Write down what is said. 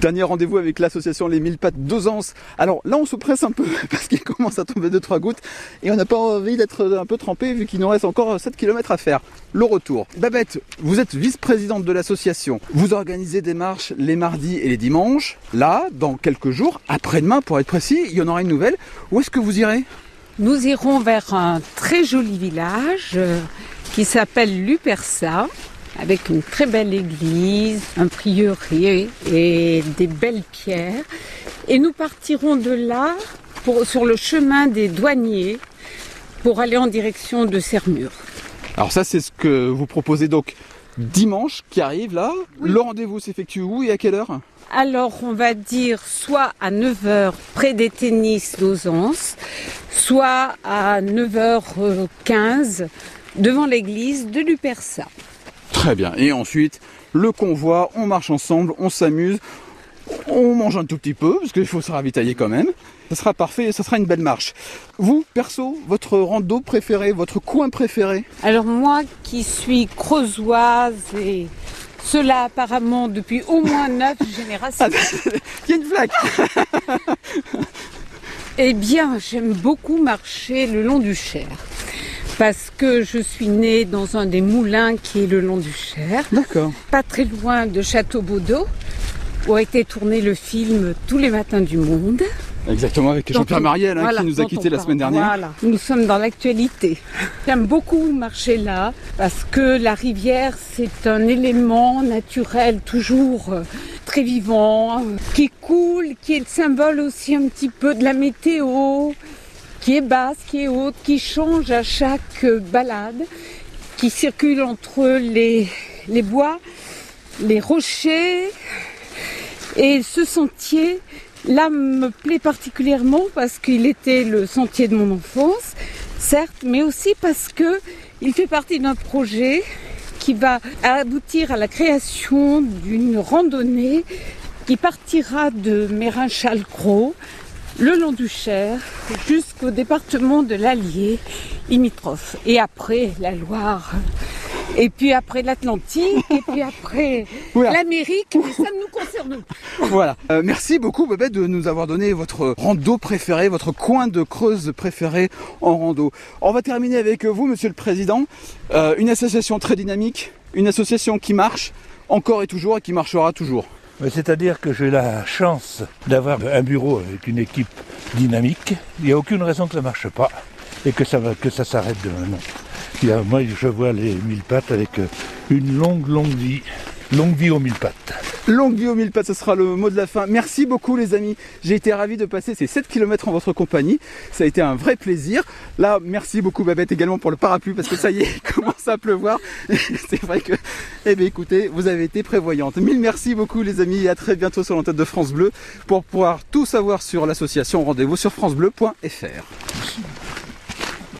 Dernier rendez-vous avec l'association Les Mille Pattes d'Ozance. Alors là, on se presse un peu parce qu'il commence à tomber 2 trois gouttes et on n'a pas envie d'être un peu trempé vu qu'il nous reste encore 7 km à faire. Le retour. Babette, vous êtes vice-présidente de l'association. Vous organisez des marches les mardis et les dimanches. Là, dans quelques jours, après-demain pour être précis, il y en aura une nouvelle. Où est-ce que vous irez? Nous irons vers un très joli village euh, qui s'appelle Lupersa avec une très belle église, un prieuré et des belles pierres. Et nous partirons de là pour, sur le chemin des douaniers pour aller en direction de Sermure. Alors ça, c'est ce que vous proposez donc dimanche qui arrive là. Le rendez-vous s'effectue où et à quelle heure? Alors, on va dire soit à 9h près des tennis d'Ozance, soit à 9h15 devant l'église de Lupersa. Très bien. Et ensuite, le convoi, on marche ensemble, on s'amuse, on mange un tout petit peu, parce qu'il faut se ravitailler quand même. Ça sera parfait et ça sera une belle marche. Vous, perso, votre rando préféré, votre coin préféré Alors moi qui suis creusoise et cela apparemment depuis au moins neuf générations, Il y a une flaque eh bien j'aime beaucoup marcher le long du Cher. Parce que je suis née dans un des moulins qui est le long du Cher, D'accord. pas très loin de Château-Baudot, où a été tourné le film Tous les matins du monde. Exactement, avec Jean-Pierre Mariel hein, voilà, qui nous a quittés la semaine dernière. Voilà, nous sommes dans l'actualité. J'aime beaucoup marcher là parce que la rivière, c'est un élément naturel toujours euh, très vivant, euh, qui coule, qui est le symbole aussi un petit peu de la météo, qui est basse, qui est haute, qui change à chaque balade, qui circule entre les, les bois, les rochers, et ce sentier, là, me plaît particulièrement parce qu'il était le sentier de mon enfance, certes, mais aussi parce que il fait partie d'un projet qui va aboutir à la création d'une randonnée qui partira de Mérin-Chalcros, le long du Cher, jusqu'au département de l'Allier, limitrophe. Et après, la Loire. Et puis après l'Atlantique, et puis après l'Amérique, mais ça ne nous concerne pas. Voilà. Euh, merci beaucoup Babette de nous avoir donné votre rando préféré, votre coin de Creuse préféré en rando. On va terminer avec vous, Monsieur le Président. Euh, une association très dynamique, une association qui marche encore et toujours et qui marchera toujours. C'est-à-dire que j'ai la chance d'avoir un bureau avec une équipe dynamique. Il n'y a aucune raison que ça ne marche pas et que ça, s'arrête demain. Non. Moi, je vois les mille pattes avec euh, une longue, longue vie. Longue vie aux mille pattes. Longue vie aux mille pattes, ce sera le mot de la fin. Merci beaucoup les amis. J'ai été ravi de passer ces 7 km en votre compagnie. Ça a été un vrai plaisir. Là, merci beaucoup Babette également pour le parapluie parce que ça y est, il commence à pleuvoir. C'est vrai que, eh bien écoutez, vous avez été prévoyante. Mille merci beaucoup les amis et à très bientôt sur l'antenne de France Bleu pour pouvoir tout savoir sur l'association. Rendez-vous sur francebleu.fr.